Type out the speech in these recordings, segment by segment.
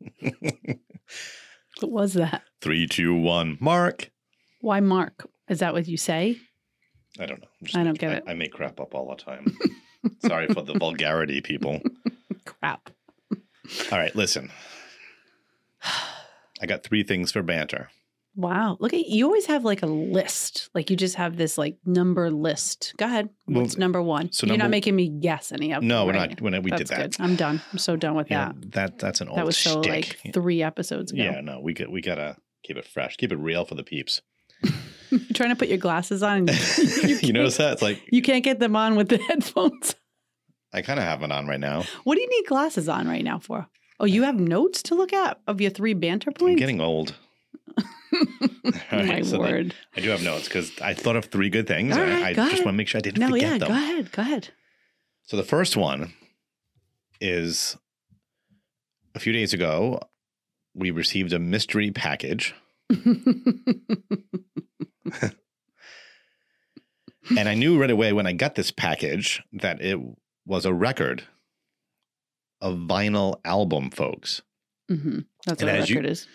What was that? Three, two, one. Mark. Why Mark? Is that what you say? I don't know. Just- I don't get it. I make crap up all the time. Sorry for the vulgarity, people. Crap. All right, listen. I got three things for banter. Wow. Look at you always have like a list. Like you just have this like number list. Go ahead. Well, What's number one? so You're number- not making me guess any of them. No, we're right? not. We're not we That's did that. good. I'm done. I'm so done with Yeah, that. that that's an old That was so shtick. like three episodes ago. yeah, no, we got we gotta keep it fresh, keep it real for the peeps. You're trying to put your glasses on. And you can't- notice that? It's like you can't get them on with the headphones. I kind of have it on right now. What do you need glasses on right now for? Oh, you have notes to look at of your three banter points? I'm getting old. All My right, so word. I do have notes because I thought of three good things. All right, I go just ahead. want to make sure I didn't No, forget yeah, them. go ahead. Go ahead. So the first one is a few days ago, we received a mystery package, and I knew right away when I got this package that it was a record, a vinyl album, folks. hmm That's And what a as you- record is.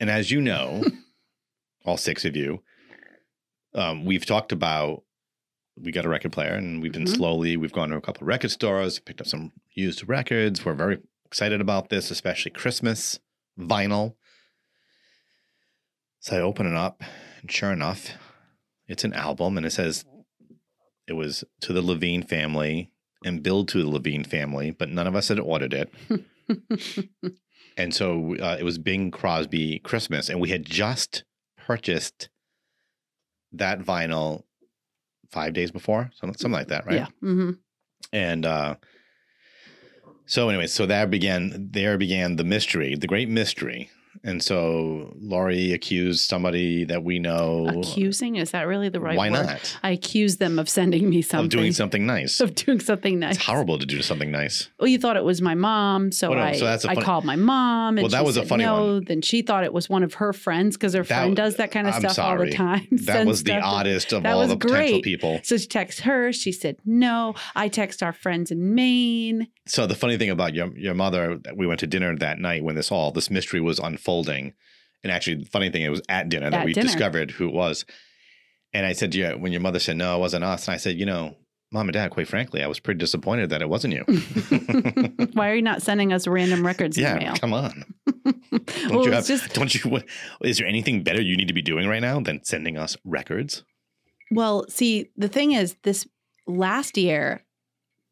And as you know, all six of you, um, we've talked about we got a record player and we've been Mhm. slowly, we've gone to a couple of record stores, picked up some used records. We're very excited about this, especially Christmas vinyl. So I open it up, and sure enough, it's an album and it says it was to the Levine family and billed to the Levine family, but none of us had ordered it. And so uh, it was Bing Crosby Christmas, and we had just purchased that vinyl five days before, something, something like that, right? Yeah. hmm And uh, so, anyway, so that began there began the mystery, the great mystery. And so Laurie accused somebody that we know. Accusing is that really the right Why word? not? I accuse them of sending me something. Of doing something nice. Of doing something nice. It's horrible to do something nice. Well, you thought it was my mom, so Well, no, I so that's a I funny- called my mom, and Well, that she was a said funny no. one. Then she thought it was one of her friends because her That- friend does that kind of I'm stuff all sorry. the time. That sends was the stuff. oddest of all the potential great. people. So she texts her. She said no. I text our friends in Maine. So the funny thing about your your mother, we went to dinner that night when this all this mystery was unfolding, and actually the funny thing it was at dinner that At we dinner. discovered who it was. And I said, to you when your mother said no, it wasn't us, and I said, you know, mom and dad, quite frankly, I was pretty disappointed that it wasn't you. Why are you not sending us random records in the yeah, mail? come on. Don't well, you have? just Don't you? What, is there anything better you need to be doing right now than sending us records? well. See, the thing is, this last year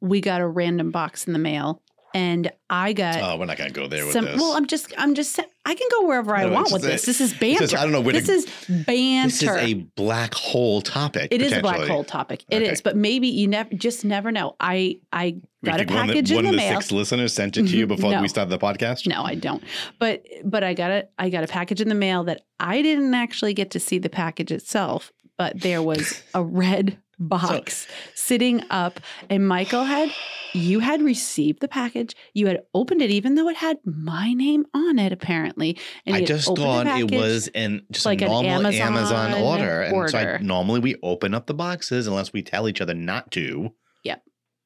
we got a random box in the mail, and I got Oh, we're not going to go there with this. Well, I'm just, I'm just, I can go wherever I No, want with just- this. This is banter. is- I don't know where This to- is banter. this is a black hole topic. It is a black hole topic. It is, Okay. but maybe you never, just never know. I, I got a think one of the- package one in of the the mail. six listeners sent it to you mm-hmm. before No. we started the podcast. No, I don't. But but I got a I got a package in the mail that I didn't actually get to see the package itself, but there was a red box sitting up and Michael had you had received the package. You had opened it even though it had my name on it apparently. And I just thought it was an just like a an Amazon, Amazon order, and so I, normally we open up the boxes unless we tell each other not to. Yep.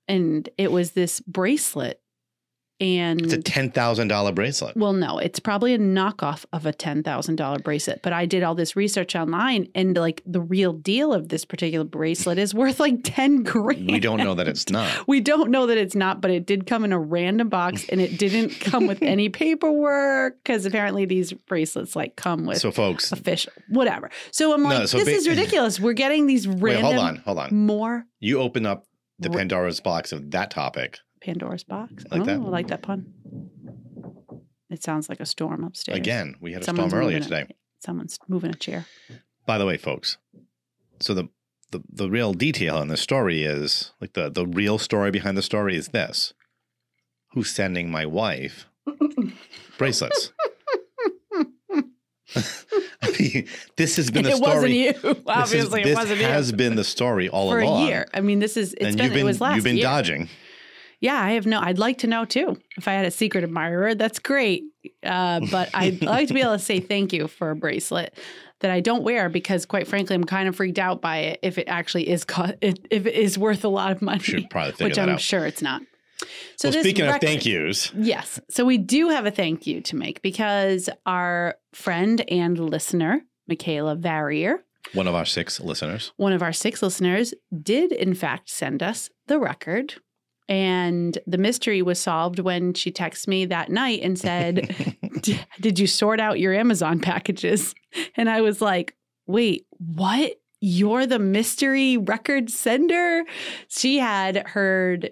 And it was this bracelet and It's a ten thousand dollar bracelet. Well, no, it's probably a knockoff of a $10,000 bracelet. But I did all this research online and like the real deal of this particular bracelet is worth like 10 grand. We don't know that it's not. We don't know that it's not, but it did come in a random box and it didn't come with any paperwork because apparently these bracelets like come with So, folks, official, whatever. So I'm No, like, so this ba- is ridiculous. We're getting these random wait, hold on, hold on. more You open up the Ra- Pandora's box of that topic Pandora's box. Mm, like oh, that? I like that pun. It sounds like a storm upstairs. again. We had a Someone's storm earlier moving a- today. Someone's moving a chair. By the way, folks, so the, the the real detail in the story is like the the real story behind the story is this: who's sending my wife bracelets? I mean, this has been the it story. It wasn't you. is- Obviously, this it wasn't you. This has been the story all For along. a year. I mean, this is it's and been, you've been it was last you've been year. dodging. Yeah, I have no. I'd like to know too. If I had a secret admirer, that's great. Uh, but I'd like to be able to say thank you for a bracelet that I don't wear because, quite frankly, I'm kind of freaked out by it. If it actually is, co- if it is worth a lot of money, Should probably figure which I'm out. sure it's not. So well, this speaking of thank yous, Yes. So we do have a thank you to make because our friend and listener, Michaela Varier, one of our six listeners, one of our six listeners, did in fact send us the record. And the mystery was solved when she texted me that night and said, "D- Did you sort out your Amazon packages? And I was like, Wait, what? You're the mystery record sender? She had heard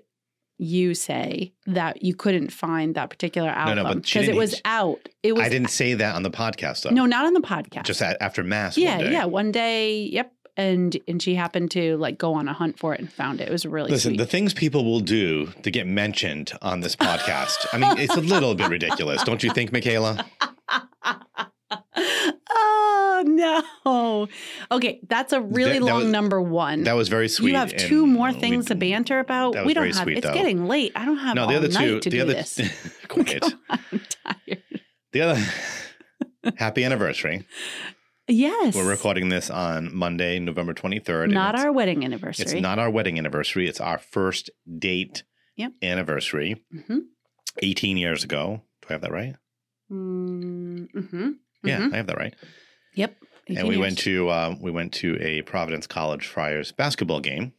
you say that you couldn't find that particular album but she because it was out. It was I didn't say that on the podcast though. no, not on the podcast. just a- after mass. yeah, one day. yeah. One day, yep. And and she happened to like go on a hunt for it and found it. It was really Listen, sweet. the things people will do to get mentioned on this podcast. I mean, it's a little bit ridiculous, don't you think, Michaela? oh no. Okay, that's a really That- that long was- number one. That was very sweet. you have two more we- things to banter about. We don't have. sweet, it's though. getting late. I don't have No, the other night two. to the other. this. Quiet. I'm tired. The other. Happy anniversary. Yes, We're recording this on Monday, November 23rd. Not our wedding anniversary. It's not our wedding anniversary. It's our first date Yep. anniversary. Mhm. 18 years ago. Do I have that right? Mm-hmm. Yeah, I have that right. Yep. And we years. went to um, we went to a Providence College Friars basketball game.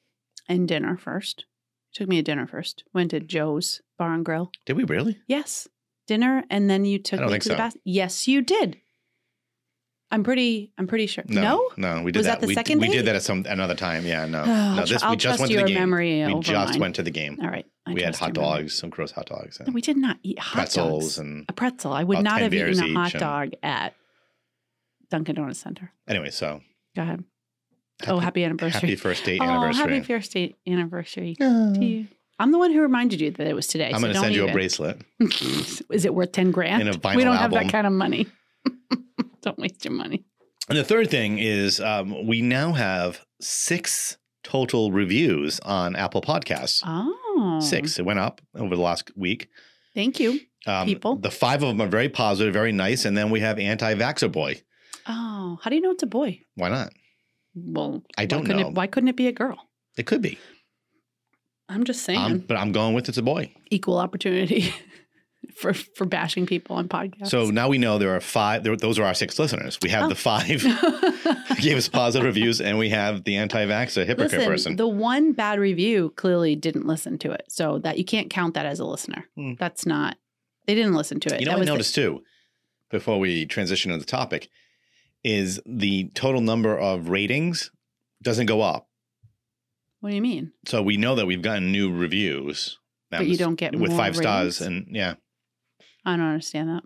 and dinner first. Took me to dinner first. Went to Joe's Bar and Grill. Did we really? Yes, dinner, and then you took me to the so. Yes, you did. I'm pretty. I'm pretty sure. No. no, we did Was that. that the we, second we date? did that at some another time. Yeah, no, Oh, no. This I'll we just went to your the game. memory we just mine. went to the game. All right. I we had hot memory. dogs, some gross hot dogs, No, and we did not eat hot pretzels, dogs. and A pretzel. I would not have eaten a hot dog at Dunkin' Donuts Center. anyway. So Go ahead. oh, happy anniversary. happy first date oh, anniversary. happy first date anniversary to you. I'm the one who reminded you that it was today. I'm going to send you a bracelet. Is it worth 10 grand? And a vinyl we don't have that kind of money. don't waste your money. And the third thing is um, we now have six total reviews on Apple Podcasts. Oh. Six. It went up over the last week. Thank you. Um, People. The five of them are very positive, very nice. And then we have anti vaxxer boy. Oh, how do you know it's a boy? Why not? Well, I don't couldn't know. It, why couldn't it be a girl? It could be. I'm just saying, Um, but I'm going with it's a boy. equal opportunity for for bashing people on podcasts. So now we know there are five. There, those are our six listeners. We have Oh. the five who gave us positive reviews, and we have the anti vaxxer hypocrite Listen, person. the one bad review clearly didn't listen to it, so that you can't count that as a listener. Hmm. That's not. They didn't listen to it. You know, that what I was the- noticed too, before we transition to the topic, is the total number of ratings doesn't go up. what do you mean? So we know that we've gotten new reviews. That But you don't get with five stars, and yeah, I don't understand that.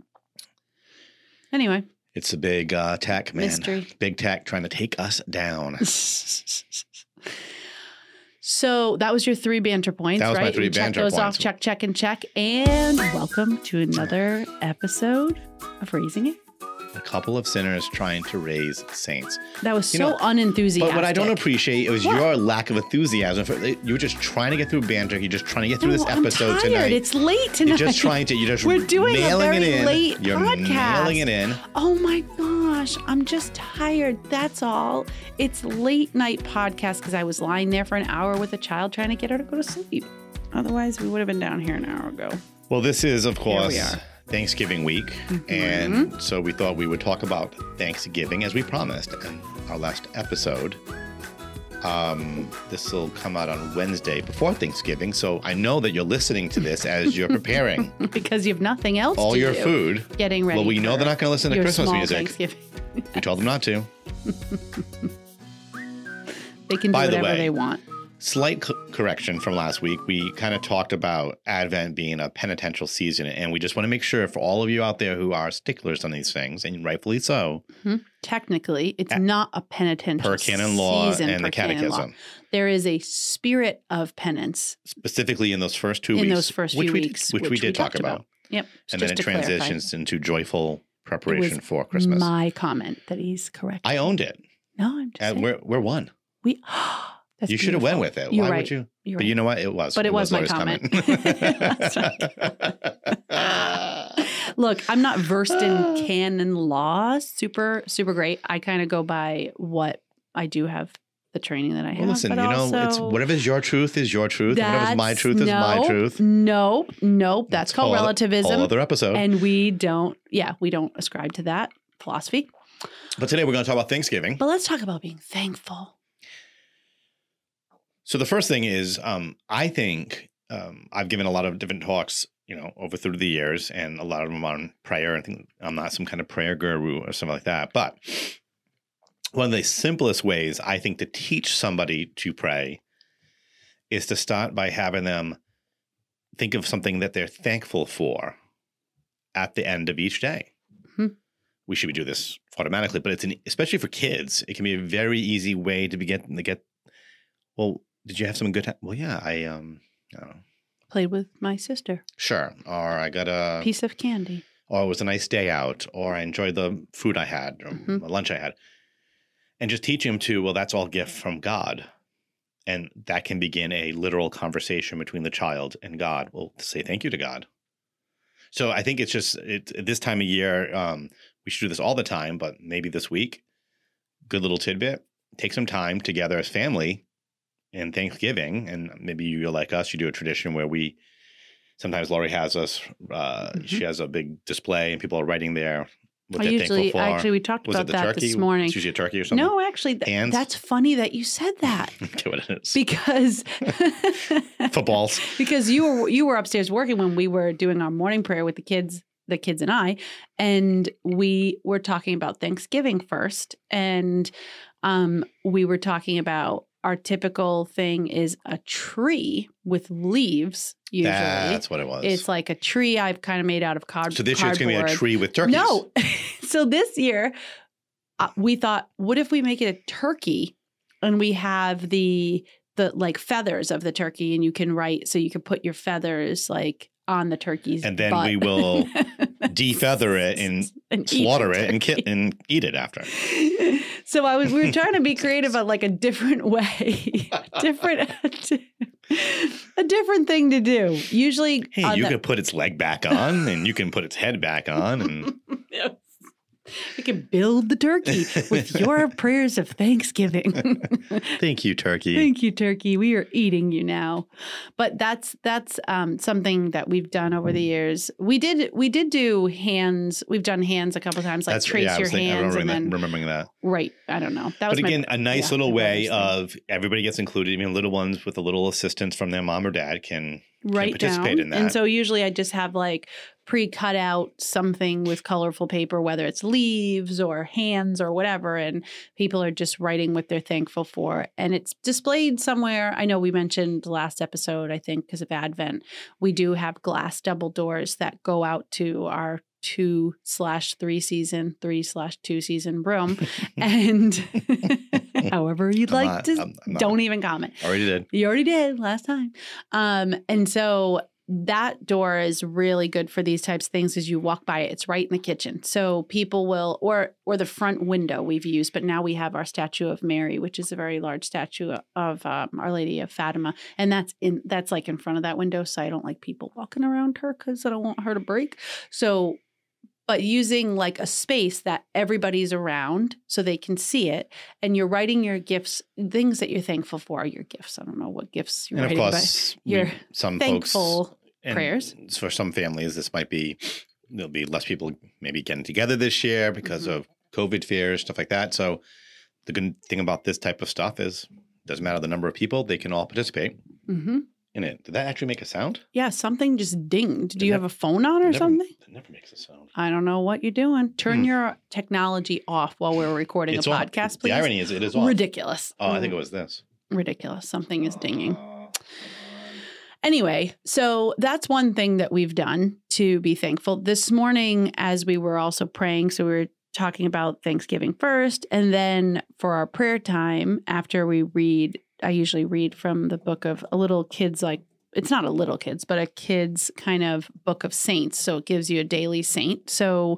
Anyway, it's a big uh, tech man, mystery. big tech trying to take us down. So that was your three banter points, That was my right? three we check banter those off, check, check, and check. And welcome to another episode of Raising It. A couple of sinners trying to raise saints. That was You so know, unenthusiastic. But what I don't appreciate is What? your lack of enthusiasm. For, you were just trying to get through banter. You're just trying to get through No, this I'm episode tired. tonight. It's late tonight. You're just trying to. You're just We're doing a very it in. late you're podcast. nailing it in. Oh my gosh, I'm just tired. That's all. It's late night podcast because I was lying there for an hour with a child trying to get her to go to sleep. Otherwise, we would have been down here an hour ago. Well, this is of Here course we are. Thanksgiving week, Mm-hmm. and so we thought we would talk about Thanksgiving as we promised in our last episode. Um, this will come out on Wednesday before Thanksgiving, so I know that you're listening to this as you're preparing because you have nothing else all your do. food. Getting ready. Well, we know they're not going to listen to Christmas small music. Thanksgiving. We told them not to. They can do By the whatever way, they want. Slight co- correction from last week. We kind of talked about Advent being a penitential season, and we just want to make sure for all of you out there who are sticklers on these things, and rightfully so, mm-hmm. Technically, it's A- not a penitential per canon law season and the catechism, There is a spirit of penance specifically in those first two in weeks, those first which few we weeks, did, which, we did talk talked about, Yep. and then it to clarify. transitions into joyful preparation for Christmas. My comment that he's correct. I owned it, no, I'm just and we're we're one. we. That's you should have went with it. You're Why right. would you? You're But right. you know what? It was. But it was my Laura's comment. comment. Look, I'm not versed in canon law. Super, super great. I kind of go by what I do have the training that I have. Well, listen, you but know, it's also- whatever's your truth is your truth. Whatever's my That's- truth is my truth. Nope, nope. That's called whole other- relativism. Whole other episode. and we don't, yeah, we don't ascribe to that philosophy. but today we're going to talk about Thanksgiving. But let's talk about being thankful. So the first thing is, um, I think um, I've given a lot of different talks, you know, over through the years, and a lot of them on prayer. I think I'm not some kind of prayer guru or something like that, but one of the simplest ways I think to teach somebody to pray is to start by having them think of something that they're thankful for at the end of each day. Mhm. We should do this automatically, but it's an, especially for kids. It can be a very easy way to begin to get. Well, did you have some good time? Well, yeah, I um, I don't know. Played with my sister. Sure. Or I got a, Piece of candy. or it was a nice day out, or I enjoyed the food I had, or Mhm. lunch I had. And just teaching them to, well, that's all gift from God. And that can begin a literal conversation between the child and God. Well, to say thank you to God. So I think it's just it, at this time of year, um, we should do this all the time, but maybe this week, good little tidbit. Take some time together as family and Thanksgiving, and maybe you're like us. You do a tradition where we sometimes Lori has us. Uh, Mhm. She has a big display, and people are writing there what I they're usually, thankful for. actually, we talked was about it the that turkey? this morning. It's usually a turkey or something. No, actually, th- that's funny that you said that okay, what it is. because Footballs. because you were you were upstairs working when we were doing our morning prayer with the kids the kids and I and we were talking about Thanksgiving first and um we were talking about our typical thing is a tree with leaves usually That's what it was. it's like a tree I've kind of made out of card so this year it's going to be a tree with turkeys. No. so this year, uh, we thought, what if we make it a turkey and we have the the like feathers of the turkey, and you can write, so you can put your feathers like on the turkey's, And then butt. we will defeather it and And slaughter it and, ki- and eat it after. so I was we were trying to be creative on like a different way, different. A different thing to do. Usually, Hey, you the- could put its leg back on and you can put its head back on. And We can build the turkey with your prayers of thanksgiving. thank you, turkey. Thank you, turkey. We are eating you now. But that's that's um, something that we've done over the years. We did we did do hands. We've done hands a couple times, like That's trace yeah, your thinking, hands and that, then remembering that. right. I don't know. That was But my- again, a nice yeah, little way of everybody gets included. Even little ones with a little assistance from their mom or dad can. write participate down. in that. And so usually I just have like pre-cut out something with colorful paper, whether it's leaves or hands or whatever, and people are just writing what they're thankful for. And it's displayed somewhere. I know we mentioned last episode, I think, because of Advent, we do have glass double doors that go out to our two slash three season, three slash two season room. and however you'd I'm like not- to, I'm- I'm don't even comment. Already did. You already did last time. Um, and so that door is really good for these types of things as you walk by it. It's right in the kitchen. So people will or or the front window we've used, but now we have our statue of Mary, which is a very large statue of um, Our Lady of Fatima. And that's in that's like in front of that window. So I don't like people walking around her because I don't want her to break. So but using like a space that everybody's around so they can see it and you're writing your gifts things that you're thankful for are your gifts i don't know what gifts you're And of writing course, we- you're some but folks thankful and prayers. For some families, this might be there'll be less people maybe getting together this year because Mhm. of COVID fears, stuff like that. So the good thing about this type of stuff is doesn't matter the number of people, they can all participate hmm in it. Did that actually make a sound? yeah something just dinged do you nev- have a phone on or never- something It never makes a sound. i don't know what you're doing turn Hmm. your technology off while we're recording It's a podcast please The irony is it is ridiculous Oh, I think it was this. ridiculous something is dinging Uh, Anyway, so that's one thing that we've done to be thankful. This morning, as we were also praying, so we were talking about Thanksgiving first, and then for our prayer time, after we read, I usually read from the book of a little kid's like, it's not a little kids, but a kid's kind of book of saints. So it gives you a daily saint. So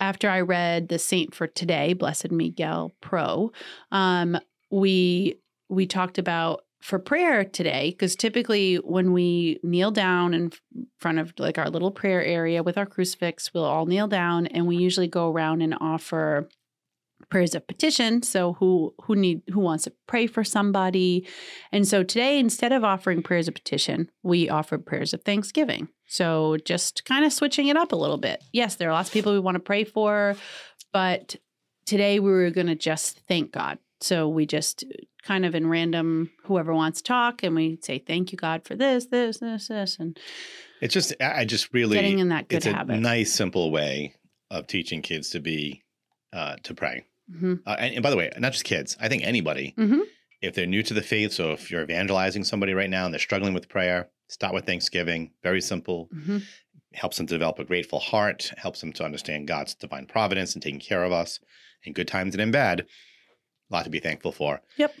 after I read the saint for today, Blessed Miguel Pro, um, we we talked about for prayer today because typically when we kneel down in front of like our little prayer area with our crucifix we'll all kneel down and we usually go around and offer prayers of petition. So who who need who wants to pray for somebody? And so today instead of offering prayers of petition we offer prayers of thanksgiving. So just kind of switching it up a little bit. Yes there are lots of people we want to pray for but today we were going to just thank god. So we just kind of in random whoever wants to talk and we say thank you god for this this this this and It's just I just really getting in that good it's a habit nice simple way of teaching kids to be uh, to pray. Mhm. Uh, and, and by the way, not just kids. I think anybody, Mhm. if they're new to the faith. So if you're evangelizing somebody right now and they're struggling with prayer, start with Thanksgiving. Very simple. Mhm. Helps them to develop a grateful heart. Helps them to understand God's divine providence and taking care of us in good times and in bad. A lot to be thankful for. Yep.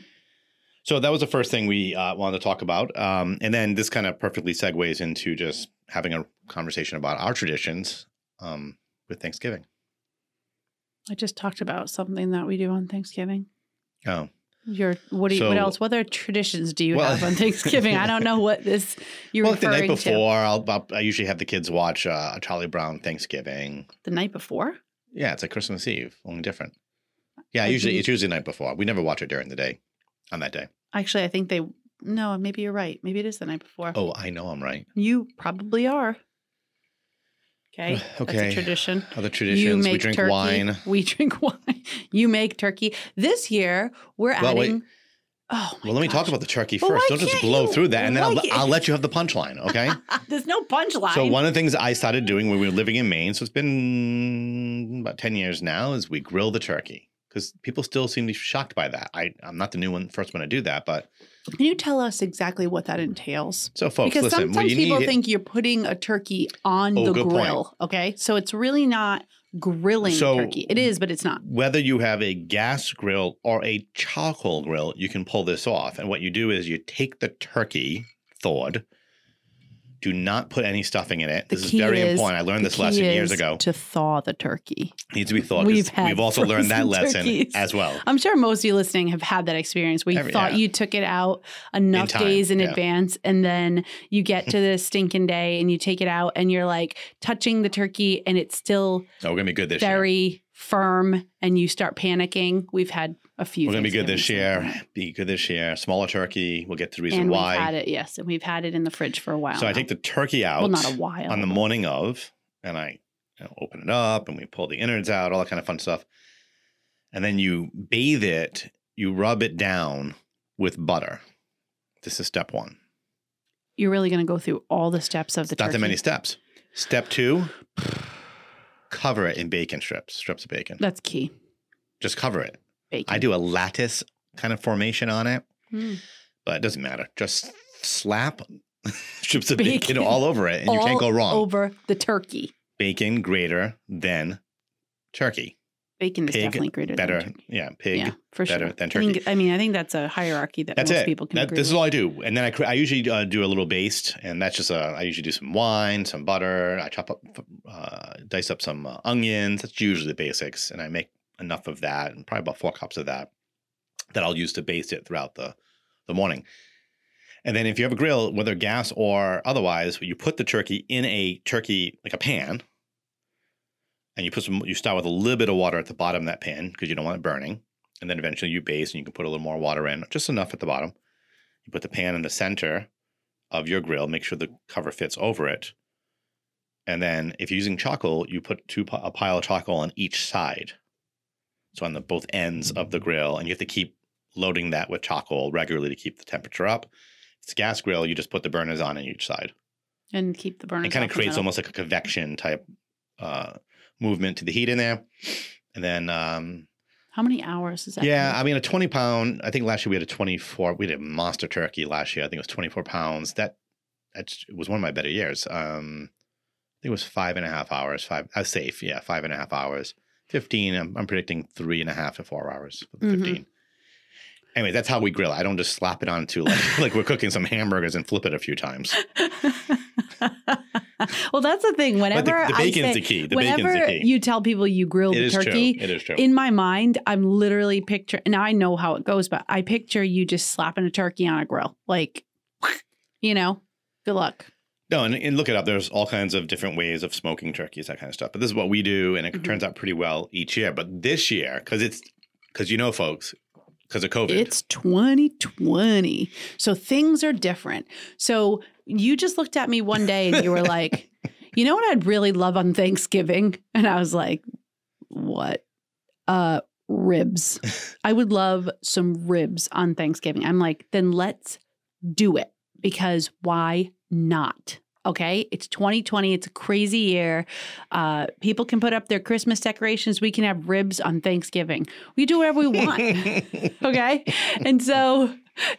So that was the first thing we uh, wanted to talk about, um, and then this kind of perfectly segues into just having a conversation about our traditions um, with Thanksgiving. i just talked about something that we do on thanksgiving Oh, Your what do you, what else? What other traditions do you Well- have on Thanksgiving? I don't know what this you're well, like the referring night to. before, I'll, I'll I usually have the kids watch uh, Charlie Brown Thanksgiving. The night before? Yeah, it's like Christmas Eve, only different. Yeah, I usually it's usually the night before. We never watch it during the day, on that day. Actually, I think they. No, maybe you're right. Maybe it is the night before. Oh, I know I'm right. You probably are. Okay. That's Okay. a tradition. Other traditions, we drink turkey. wine. We drink wine. You make turkey. This year we're Well, wait. adding. Oh, my Well, let me talk about the turkey first. Don't just blow through that, and then I'll, I'll let you have the punchline. Okay. There's no punchline. So one of the things I started doing when we were living in Maine, so it's been about ten years now, is we grill the turkey because people still seem to be shocked by that. I I'm not the new one, first one to do that, but Can you tell us exactly what that entails? so folks, because listen, sometimes people need think you're putting a turkey on Oh, the good point. grill. Okay, so it's really not grilling So- turkey. It is, but it's not. whether you have a gas grill or a charcoal grill, you can pull this off. And what you do is you take the turkey thawed. Do not put any stuffing in it. The This is very is- important. I learned this lesson years ago. To thaw the turkey. needs to be thawed. We've we've also learned that lesson turkeys. as well. I'm sure most of you listening have had that experience where you Every- thought yeah. you took it out enough time, days in yeah. advance, and then you get to the stinking day and you take it out and you're like touching the turkey and it's still oh, we're gonna be good this year. Firm and you start panicking. We've had a few. We're gonna be good this year. Be good this year. Smaller turkey. We'll get to the reason and why. we've had it, yes, and we've had it in the fridge for a while. So I take the turkey out well, not a while on the morning of, and I you know, open it up, and we pull the innards out, all that kind of fun stuff. And then you bathe it. You rub it down with butter. This is step one. You're really going to go through all the steps of the turkey. Not turkey. that many steps. Step two, cover it in bacon strips, strips of bacon. That's key. Just cover it. Bacon. I do a lattice kind of formation on it, Mm. but it doesn't matter. Just slap strips of bacon, Bacon all over it, and you can't go wrong. over the turkey. Bacon greater than turkey. Bacon is Pig, definitely greater Better, than turkey. yeah, pig. yeah, for better sure. than I, think, turkey. I mean, I think that's a hierarchy that That's most it. people can That- this is all I do, and then I I usually uh, do a little baste, and that's just a I usually do some wine, some butter. I chop up, uh, dice up some uh, onions. That's usually the basics, and I make enough of that, and probably about four cups of that, that I'll use to baste it throughout the the morning. And then if you have a grill, whether gas or otherwise, you put the turkey in a turkey like a pan, and you put some. You start with a little bit of water at the bottom of that pan because you don't want it burning, and then eventually you baste, and you can put a little more water in, just enough at the bottom. You put the pan in the center of your grill. Make sure the cover fits over it. And then, if you're using charcoal, you put two a pile of charcoal on each side, so on the both ends of the grill, and you have to keep loading that with charcoal regularly to keep the temperature up. If it's a gas grill, you just put the burners on on each side. and keep the burners. It kind of creates almost like a convection type uh, movement to the heat in there. And then, um, How many hours is that? yeah? I mean, a 20 pound, I think last year we had a 24, we had a monster turkey last year. I think it was 24 pounds. That that's, it was one of my better years. Um, I think it was five and a half hours, five, uh, safe. Yeah, five and a half hours. 15, I'm, I'm predicting three and a half to four hours for the Mhm. 15. Anyway, that's how we grill. I don't just slap it onto like, like we're cooking some hamburgers and flip it a few times. well, that's the thing. But Whenever the, the I bacon's say, the key. The whenever bacon's the key. you tell people you grilled it the turkey, true. It is true. in my mind, I'm literally picture, and I know how it goes, but I picture you just slapping a turkey on a grill, like, you know, good luck. No, and, and look it up. There's all kinds of different ways of smoking turkeys, that kind of stuff. But this is what we do, and it Mhm. turns out pretty well each year. But this year, because it's because you know, folks, because of COVID, It's 2020. So things are different. So you just looked at me one day and you were like, you know what I'd really love on Thanksgiving? And I was like, what? Uh, ribs. I would love some ribs on Thanksgiving. I'm like, then let's do it because why not? Okay, it's 2020. It's a crazy year. Uh, people can put up their Christmas decorations. We can have ribs on Thanksgiving. We do whatever we want okay and so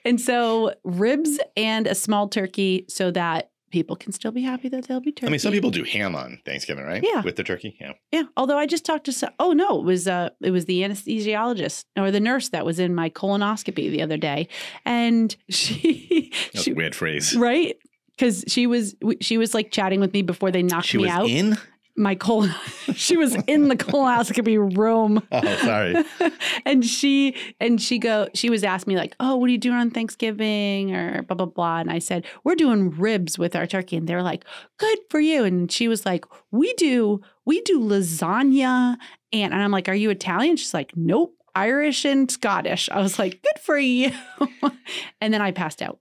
and so ribs and a small turkey so that people can still be happy that they'll be turkey I mean, some people do ham on Thanksgiving, right? Yeah. with the turkey. Yeah, yeah although i just talked to some, oh no it was uh it was the anesthesiologist or the nurse that was in my colonoscopy the other day and she, that's she a weird phrase. right because she was she was like chatting with me before they knocked She me was out. in. my colon she was in the colonoscopy room. Oh, sorry. and she and she go she was asking me like oh what are you doing on thanksgiving? or blah blah blah. And i said we're doing ribs with our turkey. And they're like good for you. And she was like we do we do lasagna and, and i'm like are you italian? She's like nope irish and scottish. I was like good for you. And then i passed out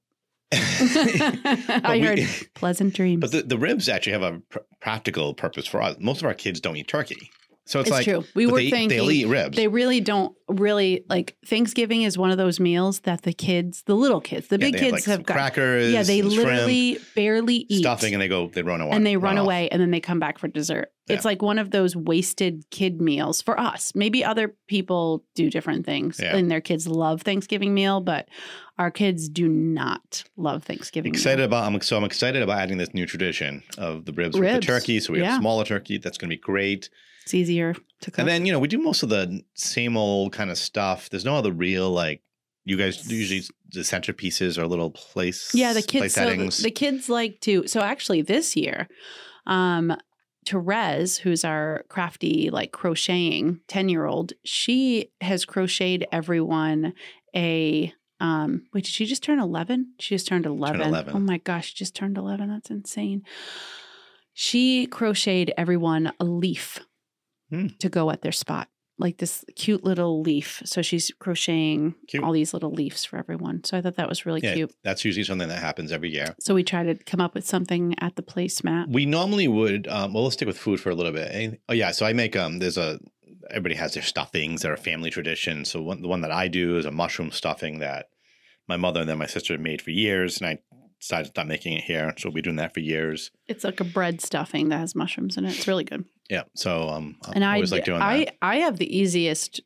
i we- heard pleasant dreams But the, the ribs actually have a pr- practical purpose for us. Most of our kids don't eat turkey, so it's, it's like true we were they, thinking they'll eat ribs. They really don't really like Thanksgiving is one of those meals that the kids, the little kids, the Yeah, big they kids like have got. crackers. Yeah, they and shrimp, literally barely eat stuffing, and they go they run away. and they run off. away and then they come back for dessert. It's like one of those wasted kid meals for us. Maybe other people do different things Yeah. and their kids love Thanksgiving meal, but our kids do not love Thanksgiving Excited meal. about I'm so I'm excited about adding this new tradition of the ribs, with the turkey. So we yeah. have smaller turkey. That's going to be great. It's easier to cook. And then you know we do most of the same old kind of stuff. There's no other real like you guys usually the centerpieces are little place. Yeah, the kids. So the, settings. the kids like to. So actually, this year, um, Therese, who's our crafty like crocheting ten year old, she has crocheted everyone a. Um, wait, did she just turn eleven? She just turned eleven. 11. Oh my gosh, she just turned eleven. That's insane. She crocheted everyone a leaf Hmm. to go at their spot, like this cute little leaf. So she's crocheting Cute. all these little leaves for everyone. So I thought that was really yeah, cute. that's usually something that happens every year. So we try to come up with something at the placemat. We normally would. Um, well, let's stick with food for a little bit. And- oh yeah, so I make um. There's a everybody has their stuffings that are a family tradition. So one, the one that I do is a mushroom stuffing that my mother and then my sister made for years, and I decided to stop making it here. So we'll be doing that for years. It's like a bread stuffing that has mushrooms in it. It's really good. Yeah. So um, I and I, always like doing I, that. I have the easiest.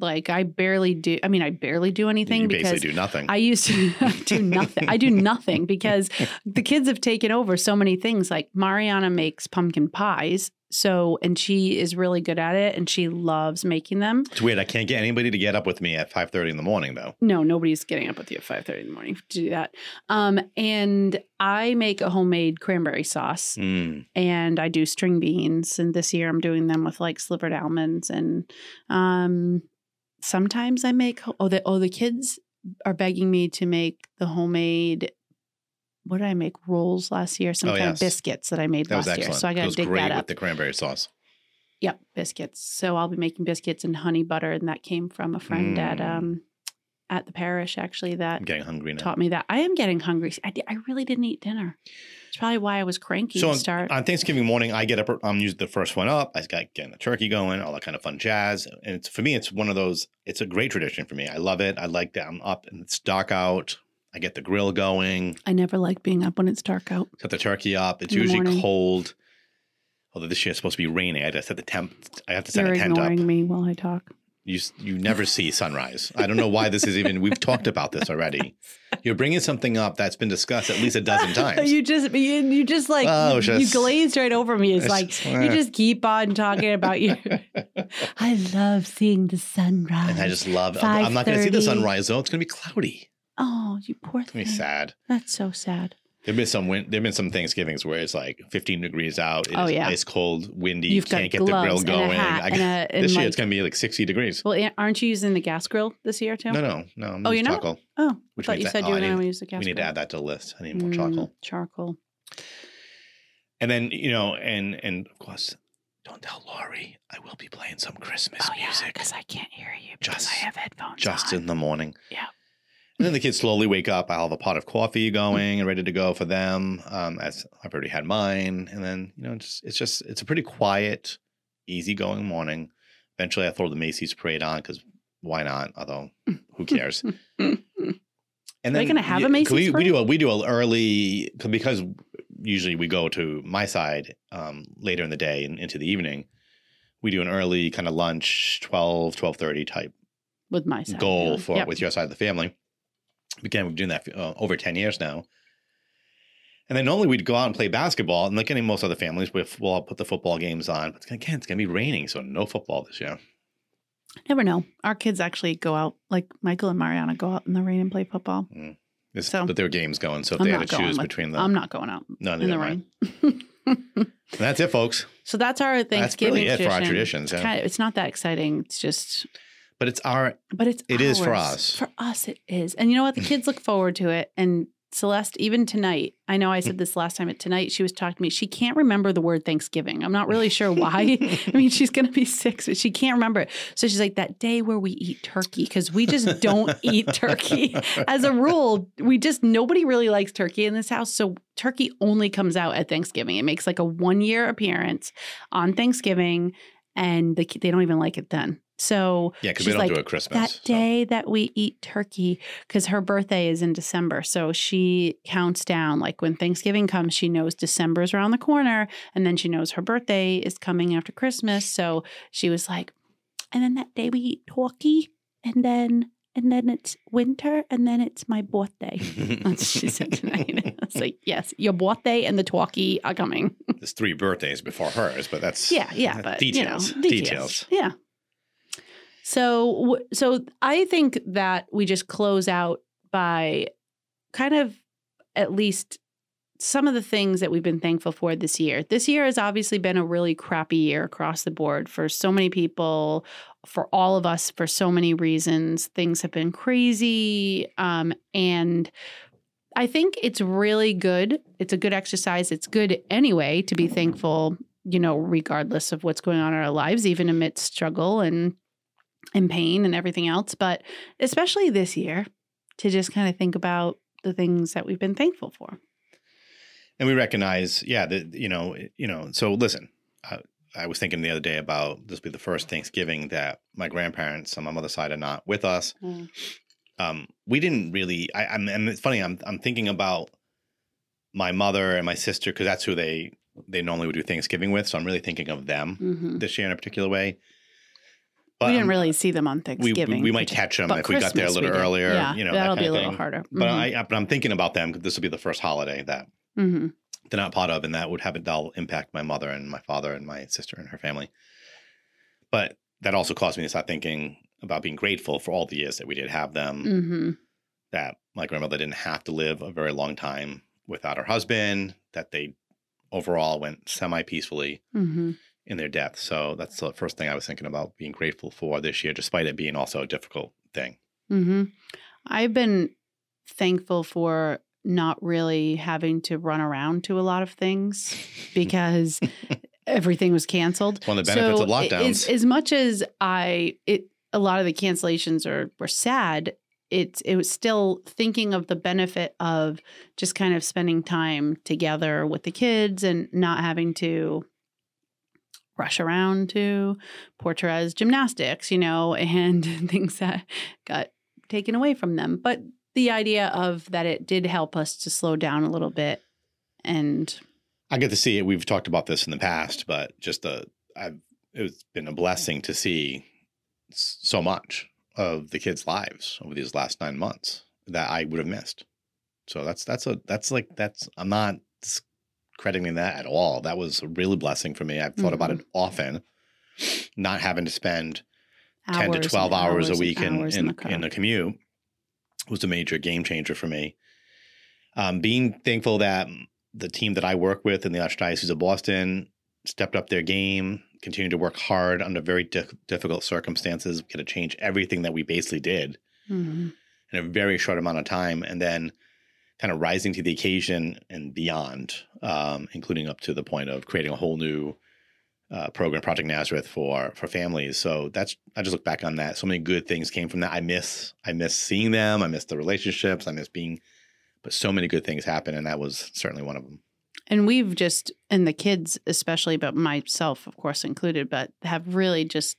Like I barely do. I mean, I barely do anything You because basically do nothing. I used to do nothing. I do nothing because the kids have taken over so many things. Like Mariana makes pumpkin pies. So, and she is really good at it and she loves making them. it's weird. I can't get anybody to get up with me at five thirty in the morning though. No, nobody's getting up with you at 5:30 in the morning to do that. Um, and I make a homemade cranberry sauce Mm. and I do string beans. And this year I'm doing them with like slivered almonds. And um, sometimes I make oh the oh the kids are begging me to make the homemade. What did I make rolls last year? Some Oh, kind yes. of biscuits that I made That last year. So I got to dig great that with up. the cranberry sauce. Yep, biscuits. So I'll be making biscuits and honey butter, and that came from a friend at Mm. um at the parish actually that I'm getting hungry now. taught me that. I am getting hungry. I, I really didn't eat dinner. It's probably why I was cranky So to on, start. on Thanksgiving morning, I get up. I'm usually the first one up. I got getting the turkey going, all that kind of fun jazz. And it's for me, it's one of those. It's a great tradition for me. I love it. I like that I'm up and it's dark out. I get the grill going. I never like being up when it's dark out. Set the turkey up. It's In the usually morning. cold. Although this year it's supposed to be raining, I had to set the temp. I have to set You're a tent up. ignoring me while I talk. You s- you never see sunrise. I don't know why this is even. We've talked about this already. You're bringing something up that's been discussed at least a dozen times. you just you, you just like Oh, you, you glazed right over me. It's It's like just, you just keep on talking about you. I love seeing the sunrise. and I just love. I'm not going to see the 5:30. sunrise though. It's going to be cloudy. Oh, you poor thing. be sad. That's so sad. There've been some win- there've been some Thanksgivings where it's like 15 degrees out. It Oh, yeah. ice cold, windy. Got can't get the grill and going. a hat I and, a, this year like, it's going to be like 60 degrees. well, aren't you using the gas grill this year too? No, no, no. I'm Oh, you're not? charcoal. Oh, I Which thought you that- said oh, you were I going need- to use the gas grill. We need to add that to the list. I need more Mm, charcoal. Charcoal. And then you know, and and of course, don't tell Laurie. I will be playing some Christmas Oh yeah, music because I can't hear you because Just- I have headphones just on. in the morning. Yeah. And then the kids slowly wake up. I'll have a pot of coffee going and ready to go for them. Um, as I've already had mine, and then you know, just it's just it's a pretty quiet, easygoing morning. Eventually, I throw the Macy's parade on because why not? Although, who cares? And Are they gonna have a Macy's we, we do a we do a early because usually we go to my side um, later in the day and into the evening. We do an early kind of lunch, 12, 12.30 type with my side, goal yeah. for Yep. with your side of the family. Again, we've been doing that uh, over 10 years now. And then normally we'd go out and play basketball. And like any most other families, we'll, put the football games on. But again, it's going to be raining, so no football this year. Never know. Our kids actually go out, like Michael and Mariana go out in the rain and play football. This, So- but there are games going. So if I'm they had to choose with- between them, I'm not going out no, in the rain. That's it, folks. so that's our That's Thanksgiving really it for our tradition. traditions. It's, kind of, it's not that exciting. It's just, But it's our but it's It is for us. For us, it is. And you know what? The kids look forward to it. And Celeste, even tonight, I know I said this last time, but tonight she was talking to me. She can't remember the word Thanksgiving. I'm not really sure why. I mean, she's going to be six, but she can't remember it. So she's like, that day where we eat turkey, because we just don't eat turkey. As a rule, we just, nobody really likes turkey in this house. So turkey only comes out at Thanksgiving. It makes like a one year appearance on Thanksgiving, and the, they don't even like it then. So yeah, because we don't like, do it Christmas. that so. day that we eat turkey because her birthday is in December. So she counts down. Like when Thanksgiving comes, she knows December's around the corner. And then she knows her birthday is coming after Christmas. So she was like, and then that day we eat turkey. And then and then it's winter and then it's my birthday. That's what she said tonight. I was like, yes, your birthday and the turkey are coming. There's three birthdays before hers, but that's Yeah, yeah, but details. you know, details. details. Yeah. So, so I think that we just close out by kind of at least some of the things that we've been thankful for this year. This year has obviously been a really crappy year across the board for so many people, for all of us, for so many reasons. Things have been crazy. Um, and I think it's really good. It's a good exercise. It's good anyway to be thankful, you know, regardless of what's going on in our lives, even amidst struggle and and pain and everything else. But especially this year, to just kind of think about the things that we've been thankful for. and we recognize, yeah, that you know, you know. So listen, I, I was thinking the other day about this will be the first Thanksgiving that my grandparents on my mother's side are not with us. Um, we didn't really. I, I'm, and it's funny. I'm, I'm thinking about my mother and my sister because that's who they they normally would do Thanksgiving with. So I'm really thinking of them Mhm. this year in a particular way. We didn't really see them on we, Thanksgiving. we might catch them but if we got there a little earlier. Yeah, you know, that'll that be a little thing. harder. But I, but I'm thinking about them because this will be the first holiday that hmm they're not part of, and that would have a dull impact my mother and my father and my sister and her family. But that also caused me to start thinking about being grateful for all the years that we did have them. hmm That my grandmother didn't have to live a very long time without her husband. That they overall went semi peacefully hmm in their death. So that's the first thing I was thinking about being grateful for this year, despite it being also a difficult thing. hmm I've been thankful for not really having to run around to a lot of things because everything was canceled. One of the benefits of lockdowns. As, as much as I, it a lot of the cancellations are were sad. It's it was still thinking of the benefit of just kind of spending time together with the kids and not having to rush around to Porturaz gymnastics, you know, and things that got taken away from them. But the idea of that it did help us to slow down a little bit and I get to see it. We've talked about this in the past, but just the I've it's been a blessing to see so much of the kids' lives over these last nine months that I would have missed. So that's that's a that's like that's I'm not discrediting that at all. That was a really blessing for me. I've thought about it often, not having to spend ten to twelve and hours, a week in hours in, the in a commute was a major game changer for me. Um, being thankful that the team that I work with in the Archdiocese of Boston stepped up their game, continued to work hard under very di- difficult circumstances. We had to change everything that we basically did Mhm. in a very short amount of time, and then kind of rising to the occasion and beyond, um, including up to the point of creating a whole new uh, program, Project Nazareth, for for families. So that's I just look back on that. So many good things came from that. I miss I miss seeing them. I miss the relationships. I miss being, but so many good things happened, and that was certainly one of them. And we've just, and the kids especially, but myself, of course, included, but have really just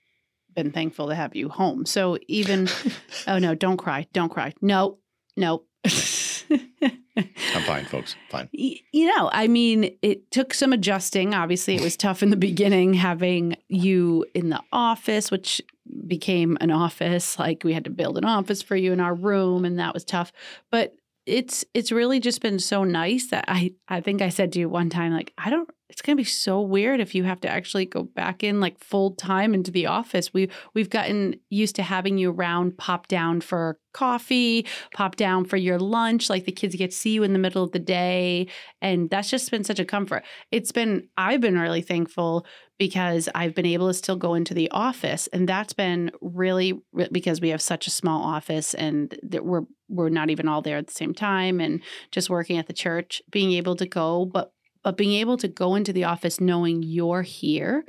been thankful to have you home. So even, oh no, don't cry, don't cry. No, no. I'm fine, folks. Fine. You know, I mean, it took some adjusting. Obviously, it was tough in the beginning having you in the office, which became an office. Like we had to build an office for you in our room, and that was tough. But it's it's really just been so nice that I I think I said to you one time like I don't it's going to be so weird if you have to actually go back in like full time into the office. We we've gotten used to having you around, pop down for coffee, pop down for your lunch. Like the kids get to see you in the middle of the day, and that's just been such a comfort. It's been I've been really thankful because I've been able to still go into the office, and that's been really because we have such a small office, and we're we're not even all there at the same time, and just working at the church, being able to go, but but being able to go into the office knowing you're here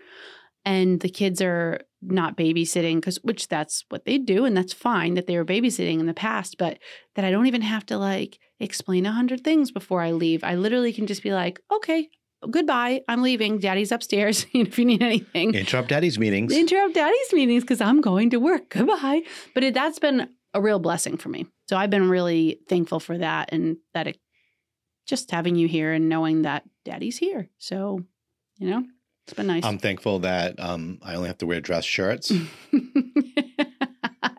and the kids are not babysitting because which that's what they do and that's fine that they were babysitting in the past but that i don't even have to like explain a hundred things before i leave. I literally can just be like okay goodbye i'm leaving daddy's upstairs if you need anything interrupt daddy's meetings interrupt daddy's meetings because i'm going to work goodbye but it, that's been a real blessing for me so i've been really thankful for that and that it just having you here and knowing that daddy's here. So, you know, it's been nice. I'm thankful that um, I only have to wear dress shirts.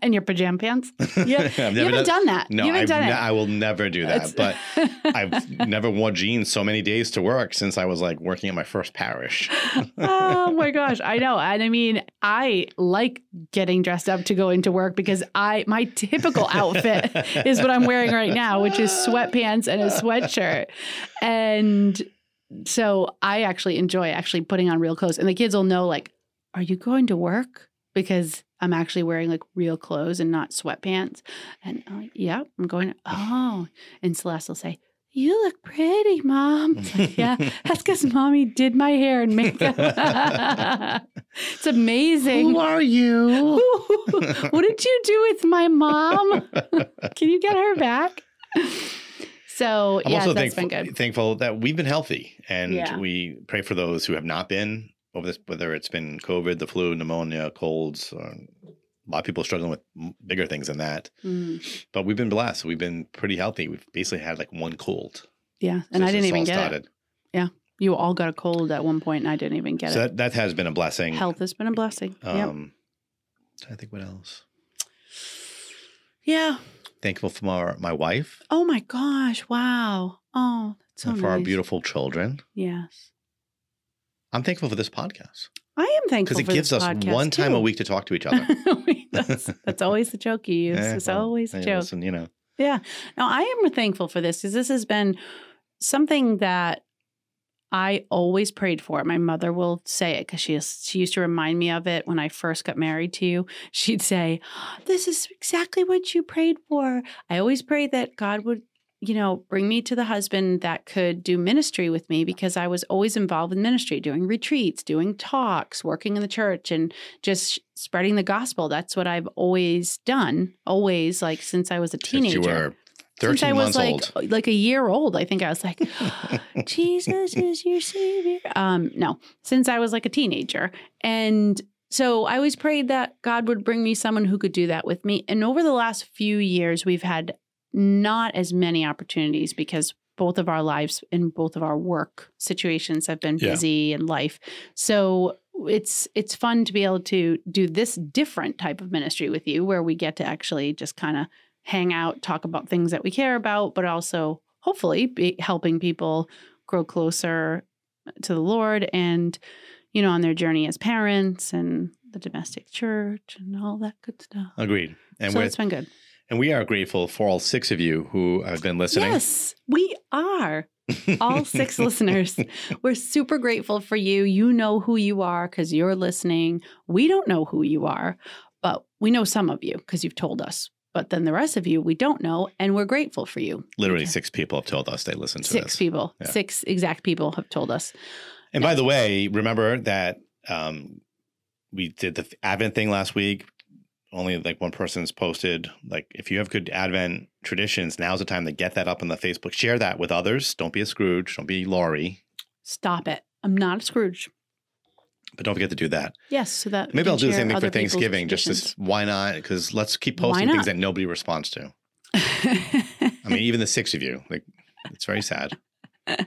and your pajama pants? Yeah, you haven't done, done, that. No, you haven't I've done ne- it. I will never do that. but I've never worn jeans so many days to work since I was like working at my first parish. oh my gosh, I know. And I mean, I like getting dressed up to go into work because I my typical outfit is what I'm wearing right now, which is sweatpants and a sweatshirt. And so I actually enjoy actually putting on real clothes. And the kids will know like, are you going to work? Because I'm actually wearing like real clothes and not sweatpants. And like, yeah, I'm going, oh. And Celeste will say, you look pretty, mom. Like, yeah, that's because mommy did my hair and makeup. it's amazing. Who are you? what did you do with my mom? Can you get her back? So I'm yeah, also that's thankful, been good. thankful that we've been healthy and Yeah. we pray for those who have not been over this, whether it's been COVID, the flu, pneumonia, colds. Or a lot of people struggling with bigger things than that. Mm, But we've been blessed. We've been pretty healthy. We've basically had like one cold. yeah, and I didn't even get started. it. Yeah. You all got a cold at one point, and I didn't even get So it. that, that has been a blessing. Health has been a blessing. yep. Um, I think what else? Yeah. Thankful for my, my wife Oh my gosh! Wow. Oh, that's so and for nice. our beautiful children. Yes, I'm thankful for this podcast I am thankful because it gives us one time a week to talk to each other. that's, that's always the joke you use. Eh, it's well, always a joke. Listen, you know, Yeah. Now I am thankful for this because this has been something that I always prayed for. My mother will say it because she is, she used to remind me of it when I first got married to you. She'd say, "This is exactly what you prayed for." I always prayed that God would, you know, bring me to the husband that could do ministry with me because I was always involved in ministry, doing retreats, doing talks, working in the church, and just spreading the gospel. That's what I've always done, always like since I was a since teenager you were 13 since I was like old. like a year old. I think I was like, Jesus is your savior. Um, no, since I was like a teenager, and so I always prayed that God would bring me someone who could do that with me. And over the last few years, we've had not as many opportunities because both of our lives and both of our work situations have been Yeah. busy in life. So it's it's fun to be able to do this different type of ministry with you where we get to actually just kind of hang out, talk about things that we care about, but also hopefully be helping people grow closer to the Lord and, you know, on their journey as parents and the domestic church and all that good stuff. Agreed. And so it's been good. And we are grateful for all six of you who have been listening. Yes, we are. All six listeners. We're super grateful for you. You know who you are because you're listening. We don't know who you are, but we know some of you because you've told us. But then the rest of you, we don't know, and we're grateful for you. Literally, six people have told us they listened to Six this. people, Yeah. six exact people have told us. And by the way, remember that um, we did the Advent thing last week. Only like one person's posted. Like, if you have good Advent traditions, now's the time to get that up on the Facebook. Share that with others. Don't be a Scrooge. Don't be Laurie. Stop it. I'm not a Scrooge. But don't forget to do that. Yes, so that Maybe I'll do the same thing for Thanksgiving. Just as, why not? Because let's keep posting things that nobody responds to. I mean, even the six of you. Like, it's very sad.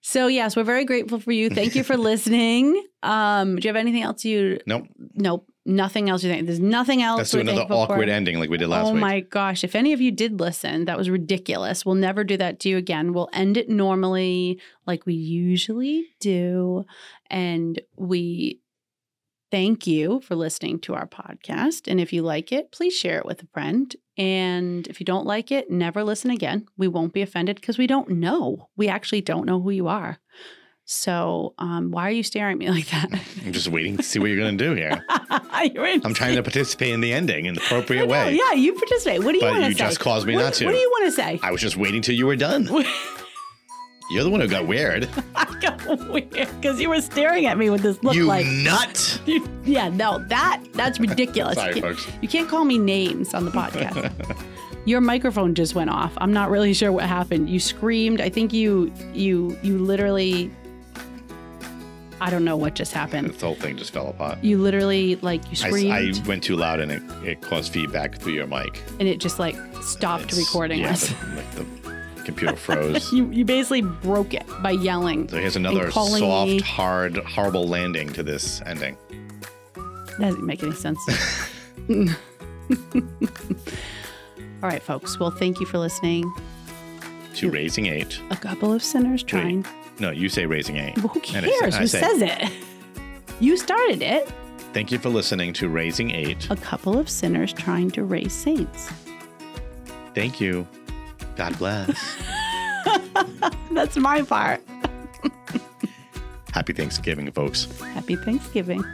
so yes, we're very grateful for you. Thank you for listening. Um, do you have anything else you? Nope. Nope. Nothing else you think? There's nothing else. Let's do another awkward for? ending like we did last week. oh week. my gosh! If any of you did listen, that was ridiculous. We'll never do that to you again. We'll end it normally, like we usually do, and we thank you for listening to our podcast. And if you like it, please share it with a friend. And if you don't like it, never listen again. We won't be offended because we don't know. We actually don't know who you are. So, um, why are you staring at me like that? I'm just waiting to see what you're going to do here. I'm trying to participate in the ending in the appropriate know, way. Yeah, you participate. What do you want to say? you just caused me what, not to. What do you want to say? I was just waiting till you were done. You're the one who got weird. I got weird because you were staring at me with this look you like. nut. You, yeah, no, that that's ridiculous. Sorry, you, folks. you can't call me names on the podcast. Your microphone just went off. I'm not really sure what happened. You screamed. I think you you you literally. I don't know what just happened. This whole thing just fell apart. You literally like you screamed I went too loud and it, it caused feedback through your mic. and it just like stopped It's- recording yeah, us. The, like the computer froze. You you basically broke it by yelling. So here's another soft, me- hard, horrible landing to this ending. That doesn't make any sense. All right, folks. Well, thank you for listening. To raising eight. A couple of sinners trying. No, you say raising eight. Well, who And I say- cares? Who say- says it? You started it. Thank you for listening to Raising Eight. A couple of sinners trying to raise saints. Thank you. God bless. That's my part. Happy Thanksgiving, folks. Happy Thanksgiving.